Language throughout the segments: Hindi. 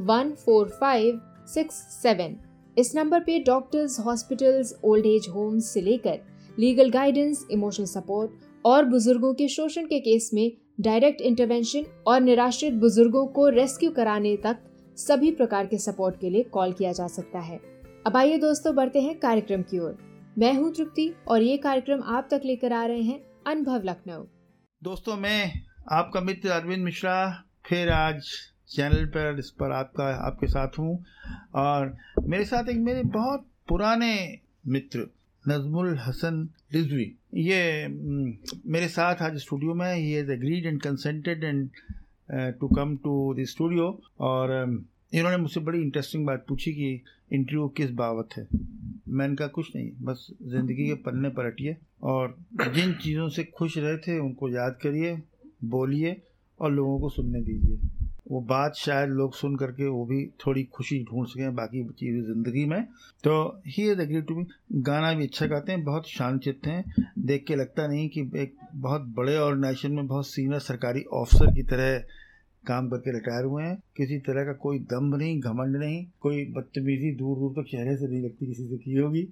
One four five six seven इस नंबर पे doctors hospitals old age homes से लेकर लीगल गाइडेंस इमोशनल सपोर्ट और बुज़ुर्गों के शोषण के केस में डायरेक्ट इंटरवेंशन और निराश्रित बुज़ुर्गों को रेस्क्यू कराने तक सभी प्रकार के सपोर्ट के लिए कॉल किया जा सकता है। अब आइए दोस्तों बढ़ते हैं कार्यक्रम की ओर। मैं हूँ तृप्ति और ये कार्यक्रम आप तक लेकर आ रहे हैं अनुभव लखनऊ। दोस्तों, मैं आपका मित्र अरविंद मिश्रा, फिर आज चैनल पर, इस पर आपका, आपके साथ हूँ। और मेरे साथ एक मेरे बहुत पुराने मित्र, नजमुल हसन रिजवी। ये मेरे साथ आज स्टूडियो में ही। Is agreed and consented and to come to the studio और इन्होंने मुझसे बड़ी इंटरेस्टिंग बात पूछी कि इंटरव्यू किस बाबत है। मैंने कहा कुछ नहीं, बस ज़िंदगी के पन्ने पलटिए। और जिन चीज़ों से खुश रहे थे उनको याद करिए, बोलिए और लोगों को सुनने दीजिए। वो बात शायद लोग सुन करके वो भी थोड़ी खुशी ढूंढ सकें बाकी चीज़ें ज़िंदगी में। तो he is agree to me गाना भी अच्छा गाते हैं, बहुत शांत चित्त हैं। देख के लगता नहीं कि एक बहुत बड़े ऑर्गेनाइजेशन में बहुत सीनियर सरकारी ऑफिसर की तरह काम करके रिटायर हुए हैं। किसी तरह का कोई दम्भ नहीं, घमंड नहीं, कोई बदतमीजी दूर दूर तक चेहरे से नहीं लगती किसी से की होगी।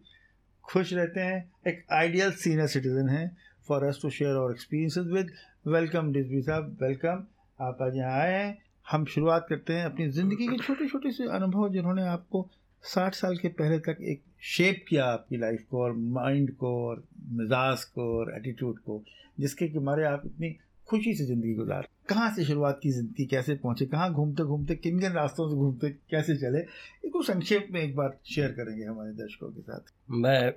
खुश रहते हैं, एक आइडियल सीनियर सिटीजन है फॉर अस टू शेयर और एक्सपीरियंसेस विद वेलकम डिजबी साहब वेलकम आप आज यहाँ आए हैं हम शुरुआत करते हैं अपनी ज़िंदगी के छोटे छोटे से अनुभव जिन्होंने आपको साठ साल के पहले तक एक शेप किया आपकी लाइफ को और माइंड को और मिजाज को और एटीट्यूड को, जिसके कि मारे आप इतनी खुशी से ज़िंदगी गुजार। कहाँ से शुरुआत की ज़िंदगी? कैसे पहुँचे? कहाँ घूमते घूमते, किन किन रास्तों से घूमते, कैसे चले? इसको संक्षेप में एक बार शेयर करेंगे हमारे दर्शकों के साथ। मैं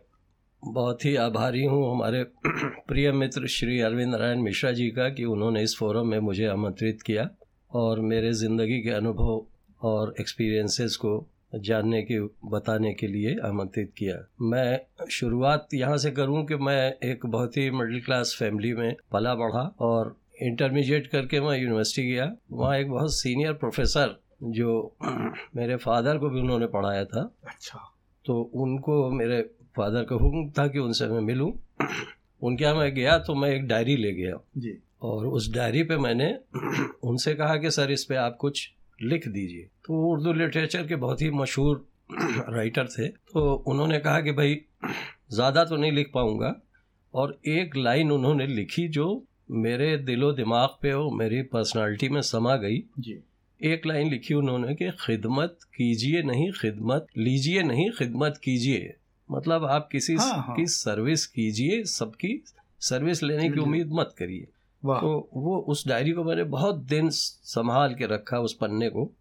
बहुत ही आभारी हूँ हमारे प्रिय मित्र श्री अरविंद नारायण मिश्रा जी का कि उन्होंने इस फोरम में मुझे आमंत्रित किया। और मेरे ज़िंदगी के अनुभव और एक्सपीरियंसेस को जानने के बताने के लिए आमंत्रित किया। मैं शुरुआत यहाँ से करूँ कि मैं एक बहुत ही मिडिल क्लास फैमिली में पला बढ़ा और इंटरमीडिएट करके मैं यूनिवर्सिटी गया। वहाँ एक बहुत सीनियर प्रोफेसर जो मेरे फादर को भी उन्होंने पढ़ाया था। अच्छा। तो उनको मेरे फादर का हुक्म था कि उनसे मैं मिलूँ। उनके यहाँ मैं गया तो मैं एक डायरी ले गया। जी। और उस डायरी पे मैंने उनसे कहा कि सर इस पे आप कुछ लिख दीजिए। तो उर्दू लिटरेचर के बहुत ही मशहूर राइटर थे। तो उन्होंने कहा कि भाई ज़्यादा तो नहीं लिख पाऊँगा। और एक लाइन उन्होंने लिखी जो मेरे दिलो दिमाग पे हो मेरी पर्सनालिटी में समा गई। जी। एक लाइन लिखी उन्होंने कि खिदमत कीजिए नहीं खिदमत लीजिए नहीं खिदमत कीजिए। मतलब आप किसी हाँ, हाँ. की सर्विस कीजिए सबकी सर्विस लेने की उम्मीद मत करिए। तो वो उस डायरी को मैंने बहुत दिन संभाल के रखा उस पन्ने को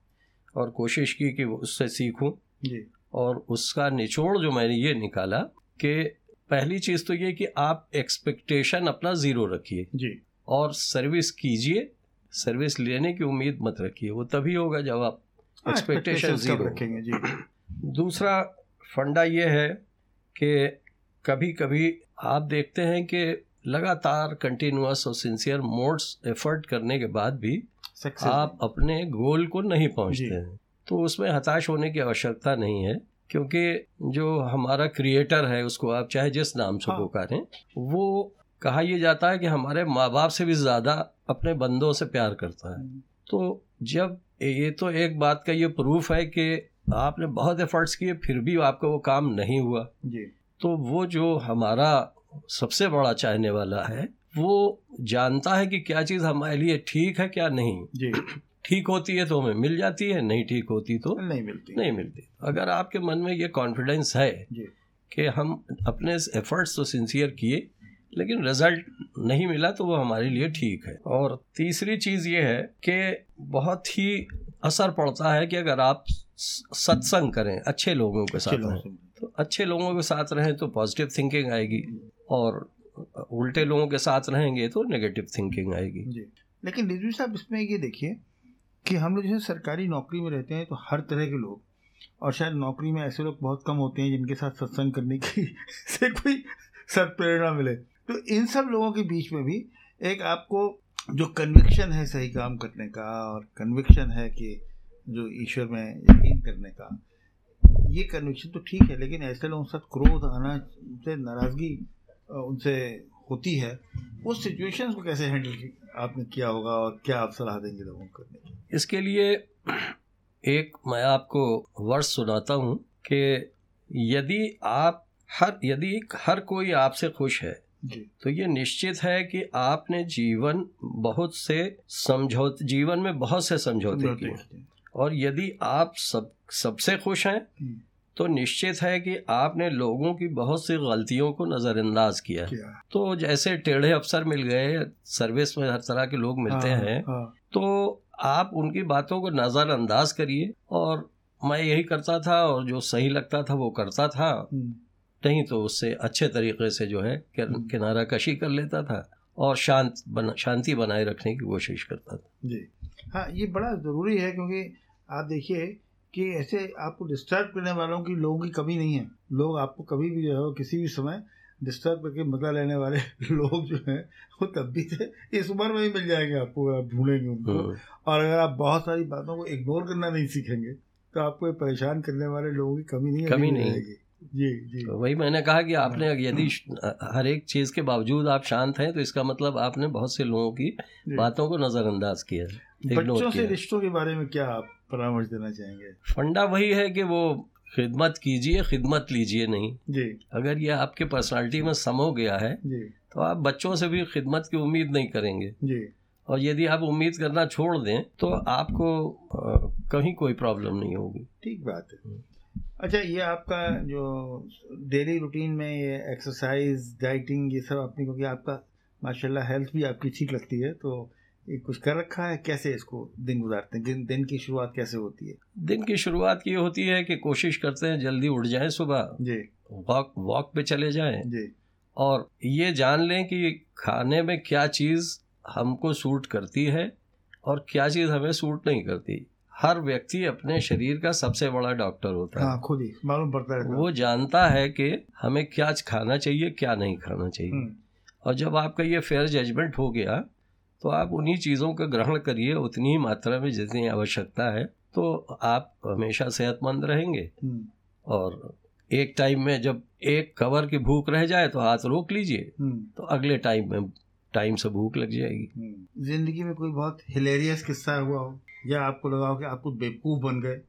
और कोशिश की कि उससे सीखूं। और उसका निचोड़ जो मैंने ये निकाला कि पहली चीज़ तो ये कि आप एक्सपेक्टेशन अपना ज़ीरो रखिए। जी। और सर्विस कीजिए सर्विस लेने की उम्मीद मत रखिए। वो तभी होगा जब आप एक्सपेक्टेशन हाँ, ज़ीरो रखेंगे जी। दूसरा फंडा ये है कि कभी कभी आप देखते हैं कि लगातार कंटिन्यूस और सिंसियर मोड्स एफर्ट करने के बाद भी आप अपने गोल को नहीं पहुँचते हैं। तो उसमें हताश होने की आवश्यकता नहीं है क्योंकि जो हमारा क्रिएटर है उसको आप चाहे जिस नाम से हाँ। पुकारें वो कहा यह जाता है कि हमारे माँ बाप से भी ज़्यादा अपने बंदों से प्यार करता है। तो जब ये तो एक बात का ये प्रूफ है कि आपने बहुत एफर्ट्स किए फिर भी आपका वो काम नहीं हुआ। जी। तो वो जो हमारा सबसे बड़ा चाहने वाला है वो जानता है कि क्या चीज़ हमारे लिए ठीक है क्या नहीं। जी। ठीक होती है तो हमें मिल जाती है नहीं ठीक होती तो नहीं मिलती। नहीं मिलती। अगर आपके मन में ये कॉन्फिडेंस है कि हम अपने एफर्ट्स तो सिंसियर किए लेकिन रिज़ल्ट नहीं मिला तो वो हमारे लिए ठीक है। और तीसरी चीज़ ये है कि बहुत ही असर पड़ता है कि अगर आप सत्संग करें अच्छे लोगों के साथ रहें तो अच्छे लोगों के साथ रहें तो पॉजिटिव थिंकिंग आएगी। और उल्टे लोगों के साथ रहेंगे तो नेगेटिव थिंकिंग आएगी। जी। लेकिन रिजवी साहब, इसमें ये देखिए कि हम लोग जैसे सरकारी नौकरी में रहते हैं तो हर तरह के लोग, और शायद नौकरी में ऐसे लोग बहुत कम होते हैं जिनके साथ सत्संग करने की से कोई सत प्रेरणा मिले। तो इन सब लोगों के बीच में भी एक आपको जो कन्विक्शन है सही काम करने का और कन्विक्शन है कि जो ईश्वर में यकीन करने का, ये कन्विक्शन तो ठीक है, लेकिन ऐसे लोगों के साथ क्रोध आना से नाराज़गी उनसे होती है उस सिचुएशंस को कैसे हैंडल आपने किया होगा और क्या आप सलाह देंगे लोगों को करने की? इसके लिए एक मैं आपको वर्ष सुनाता हूँ कि यदि आप हर यदि हर कोई आपसे खुश है तो ये निश्चित है कि आपने जीवन बहुत से समझौते जीवन में बहुत से समझौते किए और यदि आप सब सबसे खुश हैं हम्म। तो निश्चित है कि आपने लोगों की बहुत सी गलतियों को नज़रअंदाज किया। क्या। तो जैसे टेढ़े अफसर मिल गए सर्विस में हर तरह के लोग मिलते हाँ, हैं हाँ, तो आप उनकी बातों को नज़रअंदाज करिए और मैं यही करता था और जो सही लगता था वो करता था। हम्म, नहीं तो उससे अच्छे तरीके से जो है किनारा कशी कर लेता था और शांत बना शांति बनाए रखने की कोशिश करता था। जी। हाँ ये बड़ा ज़रूरी है क्योंकि आप देखिए कि ऐसे आपको डिस्टर्ब करने वालों की लोगों की कमी नहीं है। लोग आपको कभी भी जो है किसी भी समय डिस्टर्ब करके मज़ा लेने वाले लोग जो हैं वो तब भी थे। इस उम्र में ही मिल जाएँगे आपको आप ढूंढेंगे उनको। हम्म, और अगर आप बहुत सारी बातों को इग्नोर करना नहीं सीखेंगे तो आपको परेशान करने वाले लोगों की कमी नहीं कमी नहीं। रहेगी। जी जी। तो वही मैंने कहा कि आपने यदि हर एक चीज़ के बावजूद आप शांत हैं तो इसका मतलब आपने बहुत से लोगों की बातों को नज़रअंदाज किया है बच्चों से रिश्तों के बारे में क्या आप परामर्श देना चाहेंगे। फंडा वही है कि वो खिदमत कीजिए खिदमत लीजिए नहीं। जी। अगर ये आपके पर्सनालिटी में सम हो गया है जी। तो आप बच्चों से भी खिदमत की उम्मीद नहीं करेंगे। जी। और यदि आप उम्मीद करना छोड़ दें तो आपको कहीं कोई प्रॉब्लम नहीं होगी। ठीक बात है। अच्छा ये आपका जो डेली रूटीन में ये एक्सरसाइज डाइटिंग ये सब अपनी क्योंकि आपका माशाल्लाह हेल्थ भी आपकी ठीक लगती है तो कुछ कर रखा है? कैसे इसको दिन गुजारते हैं? दिन दिन की शुरुआत कैसे होती है? दिन की शुरुआत ये होती है कि कोशिश करते हैं जल्दी उठ जाएँ सुबह। जी। वॉक वॉक पे चले जाएँ। जी। और ये जान लें कि खाने में क्या चीज़ हमको सूट करती है और क्या चीज़ हमें सूट नहीं करती। हर व्यक्ति अपने शरीर का सबसे बड़ा डॉक्टर होता है। हाँ खुद ही मालूम पड़ता है। वो जानता है कि हमें क्या खाना चाहिए क्या नहीं खाना चाहिए। हम्म, और जब आपका ये फेयर जजमेंट हो गया तो आप उन्हीं चीज़ों का ग्रहण करिए उतनी ही मात्रा में जितनी आवश्यकता है तो आप हमेशा सेहतमंद रहेंगे। हम्म, और एक टाइम में जब एक कवर की भूख रह जाए तो हाथ रोक लीजिए हम्म, तो अगले टाइम में टाइम से भूख लग जाएगी। हम्म। ज़िंदगी में कोई बहुत हिलेरियस किस्सा हुआ हो या आपको लगा हो कि आप कुछ बेवकूफ़ बन गए?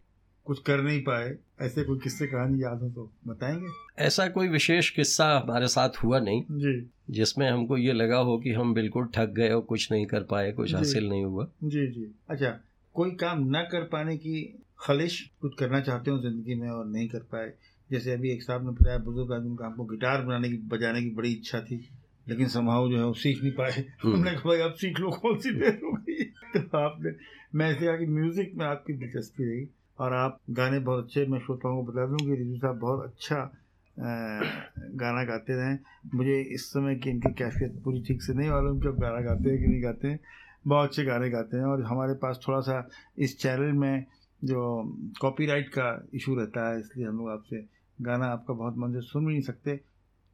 कुछ कर नहीं पाए ऐसे कोई किस्से कहानी याद हो तो बताएँगे? ऐसा कोई विशेष किस्सा हमारे साथ हुआ नहीं जी। जिसमें हमको ये लगा हो कि हम बिल्कुल ठग गए और कुछ नहीं कर पाए कुछ हासिल नहीं हुआ। जी जी। अच्छा कोई काम न कर पाने की खलिश कुछ करना चाहते हो ज़िंदगी में और नहीं कर पाए? जैसे अभी एक साहब ने बताया बुज़ुर्ग आदमी का हमको गिटार बनाने की बजाने की बड़ी इच्छा थी लेकिन संभाव जो है वो सीख नहीं पाए। हम्म। हमने कहा भाई आप सीख लो कौन सी देर हो गई? तो आपने मैं ऐसे कहा कि म्यूज़िक में आपकी दिलचस्पी रही। और आप गाने बहुत अच्छे मैं श्रोताओं को बता दूँ कि रिजू साहब बहुत अच्छा गाना गाते रहे। मुझे इस समय की इनकी कैफियत पूरी ठीक से नहीं मालूम कि अब गाना गाते हैं कि नहीं गाते हैं। बहुत अच्छे गाने गाते हैं और हमारे पास थोड़ा सा इस चैनल में जो कॉपीराइट का इशू रहता है, इसलिए हम लोग आपसे गाना आपका बहुत मन से सुन भी नहीं सकते।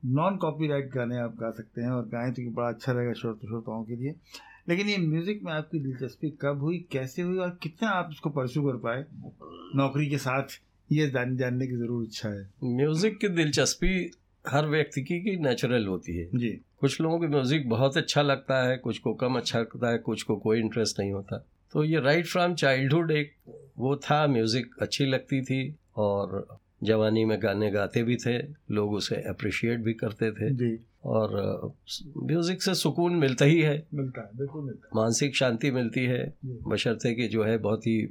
नॉन कॉपीराइट गाने आप गा सकते हैं और गाएँ तो बड़ा अच्छा रहेगा श्रोत श्रोताओं के लिए। लेकिन ये म्यूज़िक में आपकी दिलचस्पी कब हुई कैसे हुई और कितना आप इसको परस्यू कर पाए? नौकरी के साथ ये जान जानने की ज़रूर इच्छा है। म्यूज़िक की दिलचस्पी हर व्यक्ति की की नेचुरल होती है। जी। कुछ लोगों को म्यूज़िक बहुत अच्छा लगता है कुछ को कम अच्छा लगता है कुछ को कोई इंटरेस्ट नहीं होता। तो ये राइट फ्रॉम चाइल्डहुड एक वो था म्यूज़िक अच्छी लगती थी और जवानी में गाने गाते भी थे लोग उसे अप्रिशिएट भी करते थे। जी। और म्यूज़िक से सुकून मिलता ही है। मिलता है बिल्कुल मिलता है। मानसिक शांति मिलती है। बशर्ते कि जो है बहुत ही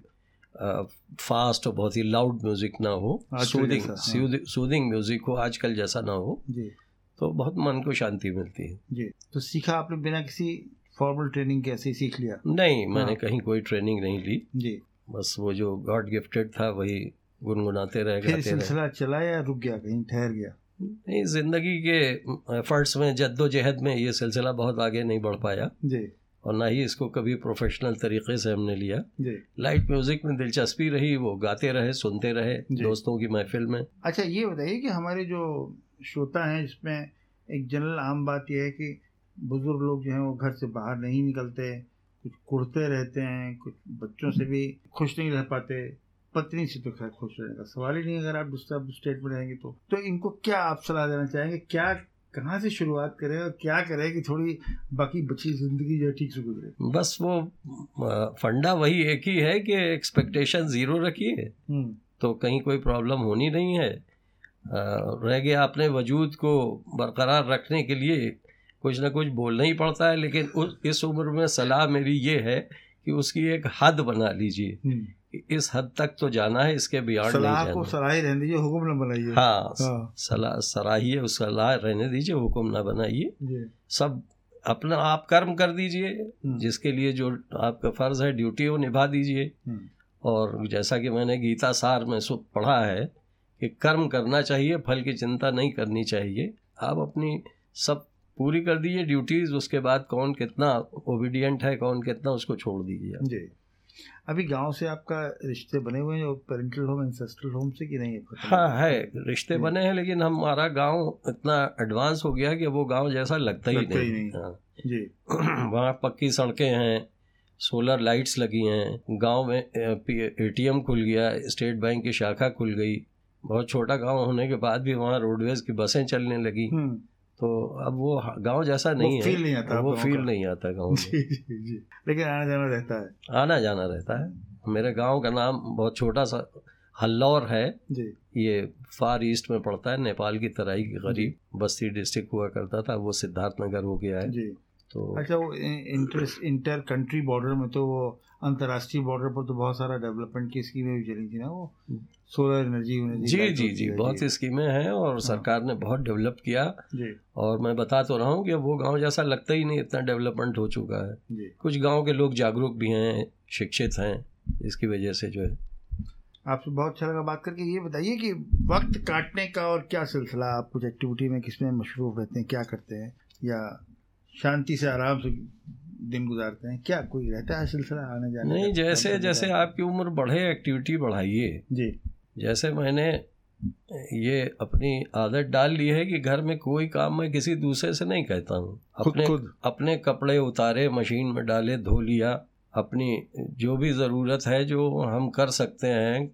फास्ट और बहुत ही लाउड म्यूज़िक ना हो सूदिंग हाँ। सूदिंग म्यूज़िक हो आजकल जैसा ना हो जी। तो बहुत मन को शांति मिलती है। जी। तो सीखा आपने बिना किसी फॉर्मल ट्रेनिंग के ऐसे सीख लिया? नहीं मैंने हाँ। कहीं कोई ट्रेनिंग नहीं ली। जी। बस वो जो गॉड गिफ्टेड था वही गुनगुनाते रहे रहे। सिलसिला चला या रुक गया कहीं ठहर गया? नहीं ज़िंदगी के एफर्ट्स में जद्दोजहद में ये सिलसिला बहुत आगे नहीं बढ़ पाया। जी। और ना ही इसको कभी प्रोफेशनल तरीके से हमने लिया। जी। लाइट म्यूज़िक में दिलचस्पी रही वो गाते रहे सुनते रहे दोस्तों की महफिल में। अच्छा ये बताइए कि हमारे जो श्रोता हैं इसमें एक जनरल आम बात यह है कि बुज़ुर्ग लोग जो हैं वो घर से बाहर नहीं निकलते कुछ कुड़ते रहते हैं कुछ बच्चों से भी खुश नहीं रह पाते। पत्नी से तो खैर खुश रहने का सवाल ही नहीं अगर आप डिस्टर्ब स्टेट में रहेंगे तो। तो इनको क्या आप सलाह देना चाहेंगे? क्या कहाँ से शुरुआत करें और क्या करें कि थोड़ी बाकी बची ज़िंदगी जो है ठीक से गुजरे? बस वो फंडा वही एक ही है कि एक्सपेक्टेशन ज़ीरो रखिए। हम्म। तो कहीं कोई प्रॉब्लम होनी नहीं है। रह गया अपने वजूद को बरकरार रखने के लिए। कुछ ना कुछ बोलना ही पड़ता है लेकिन उस इस उम्र में सलाह मेरी ये है कि उसकी एक हद बना लीजिए। हम्म। इस हद तक तो जाना है इसके बियॉन्ड सलाह को जाना। सलाह ही रहने दीजिए हुक्म न बनाइए। हाँ हाँ। सलाह सराहिए उस सलाह रहने दीजिए हुक्म ना बनाइए। सब अपना आप कर्म कर दीजिए हम्म। जिसके लिए जो आपका फ़र्ज़ है ड्यूटी वो निभा दीजिए। हम्म। और जैसा कि मैंने गीता सार में सु पढ़ा है कि कर्म करना चाहिए फल की चिंता नहीं करनी चाहिए। आप अपनी सब पूरी कर दीजिए ड्यूटीज़ उसके बाद कौन कितना ओबीडियंट है कौन कितना उसको छोड़ दीजिए जी। अभी गाँव से आपका रिश्ते बने हुए हैं पेरेंटल होम एंसेस्ट्रल होम से कि नहीं है? हाँ है रिश्ते। बने हैं लेकिन हमारा गाँव इतना एडवांस हो गया कि वो गाँव जैसा लगता ही लगता ही नहीं। नहीं। हाँ। जी। वहाँ पक्की सड़कें हैं सोलर लाइट्स लगी हैं गाँव में एटीएम खुल गया स्टेट बैंक की शाखा खुल गई। बहुत छोटा गाँव होने के बाद भी वहाँ रोडवेज़ की बसें चलने लगी। हम्म। तो अब वो गाँव जैसा नहीं है। है नहीं आता वो फील। नहीं आता गाँव जी जी जी। लेकिन आना जाना रहता है। आना जाना रहता है। मेरे गाँव का नाम बहुत छोटा सा हल्लौर है। जी। ये फार ईस्ट में पड़ता है। नेपाल की तराई के करीब बस्ती डिस्ट्रिक्ट हुआ करता था। वो सिद्धार्थ नगर हो गया है। जी। तो अच्छा वो इंटर इंटर कंट्री बॉर्डर में तो वो अंतर्राष्ट्रीय बॉर्डर पर तो बहुत सारा डेवलपमेंट की स्कीमें भी चली थी ना वो? सोलर एनर्जी जी जी जी बहुत सी स्कीमें हैं और हाँ। सरकार ने बहुत डेवलप किया। जी। और मैं बता तो रहा हूँ कि वो गाँव जैसा लगता ही नहीं इतना डेवलपमेंट हो चुका है। जी। कुछ गाँव के लोग जागरूक भी हैं शिक्षित हैं इसकी वजह से जो है। आपसे बहुत अच्छा लगा बात करके। ये बताइए कि वक्त काटने का और क्या सिलसिला आप कुछ एक्टिविटी में किसमें मशरूफ रहते हैं क्या करते हैं? या शांति से आराम से दिन गुजारते हैं। क्या कोई रहता है सिलसिला आने जाने नहीं जैसे जैसे आपकी उम्र बढ़े एक्टिविटी बढ़ाइए। जी। जैसे मैंने ये अपनी आदत डाल ली है कि घर में कोई काम मैं किसी दूसरे से नहीं कहता हूँ। अपने खुद। अपने कपड़े उतारे मशीन में डाले धो लिया अपनी जो भी ज़रूरत है जो हम कर सकते हैं।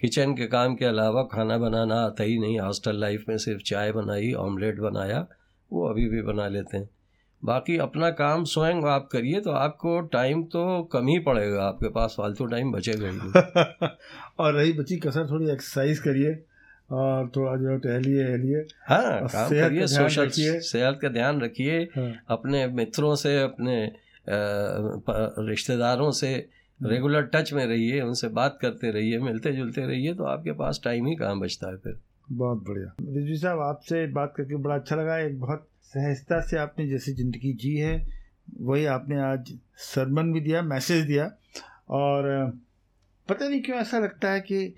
किचन के काम के अलावा खाना बनाना आता ही नहीं। हॉस्टल लाइफ में सिर्फ़ चाय बनाई ऑमलेट बनाया वो अभी भी बना लेते हैं। बाकी अपना काम स्वयं आप करिए तो आपको टाइम तो कम ही पड़ेगा। आपके पास फालतू टाइम बचेगा ही और रही बची कसर थोड़ी एक्सरसाइज करिए और थोड़ा जो टहलिए टहलिए हाँ काम सेहत का करिए ध्यान सोशल रखिए। सेहत का ध्यान रखिए। हाँ, अपने मित्रों से अपने रिश्तेदारों से। रेगुलर टच में रहिए उनसे बात करते रहिए मिलते जुलते रहिए तो आपके पास टाइम ही कहाँ बचता है फिर। बहुत बढ़िया। रिजवी साहब आपसे बात करके बड़ा अच्छा लगा। एक बहुत सहजता से आपने जैसे ज़िंदगी जी है वही आपने आज सरमन भी दिया मैसेज दिया। और पता नहीं क्यों ऐसा लगता है कि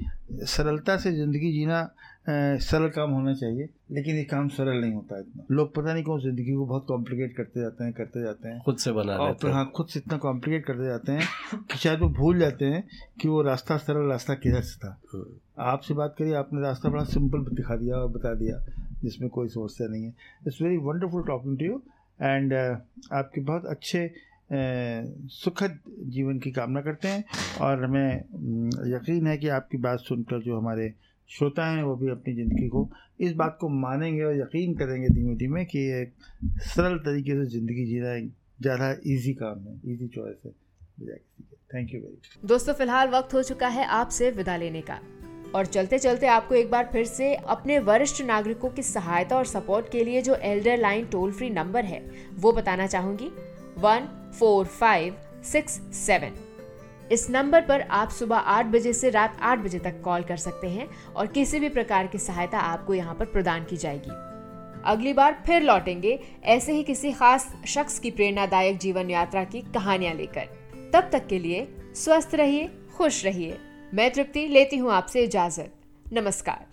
सरलता से ज़िंदगी जीना सरल काम होना चाहिए लेकिन ये काम सरल नहीं होता इतना। लोग पता नहीं क्यों ज़िंदगी को बहुत कॉम्प्लिकेट करते जाते हैं करते जाते हैं। खुद से बना और लेते फिर हाँ खुद से इतना कॉम्प्लिकेट करते जाते हैं कि शायद वो भूल जाते हैं कि वो रास्ता सरल रास्ता किधर से था। हम्म। आपसे बात करिए आपने रास्ता बड़ा सिंपल दिखा दिया और बता दिया। जिसमें कोई समस्या नहीं है। It's very wonderful talking to you and आपके बहुत अच्छे सुखद जीवन की कामना करते हैं और हमें यकीन है कि आपकी बात सुनकर जो हमारे श्रोता हैं वो भी अपनी ज़िंदगी को इस बात को मानेंगे और यकीन करेंगे धीमे धीमे कि एक सरल तरीके से ज़िंदगी जीना ज़्यादा ईजी काम है ईजी चॉइस है। थैंक यू वेरी दोस्तों, फ़िलहाल वक्त हो चुका है आपसे विदा लेने का। और चलते चलते आपको एक बार फिर से अपने वरिष्ठ नागरिकों की सहायता और सपोर्ट के लिए जो elder line toll free number है, वो बताना चाहूँगी। One four five six seven इस नंबर पर आप सुबह आठ बजे से रात आठ बजे तक कॉल कर सकते हैं और किसी भी प्रकार की सहायता आपको यहाँ पर प्रदान की जाएगी। अगली बार फिर लौटेंगे ऐसे ही किसी खास शख्स की प्रेरणादायक जीवन यात्रा की कहानियाँ लेकर। तब तक के लिए स्वस्थ रहिए, खुश रहिए। मैं तृप्ति लेती हूँ आपसे इजाज़त। नमस्कार।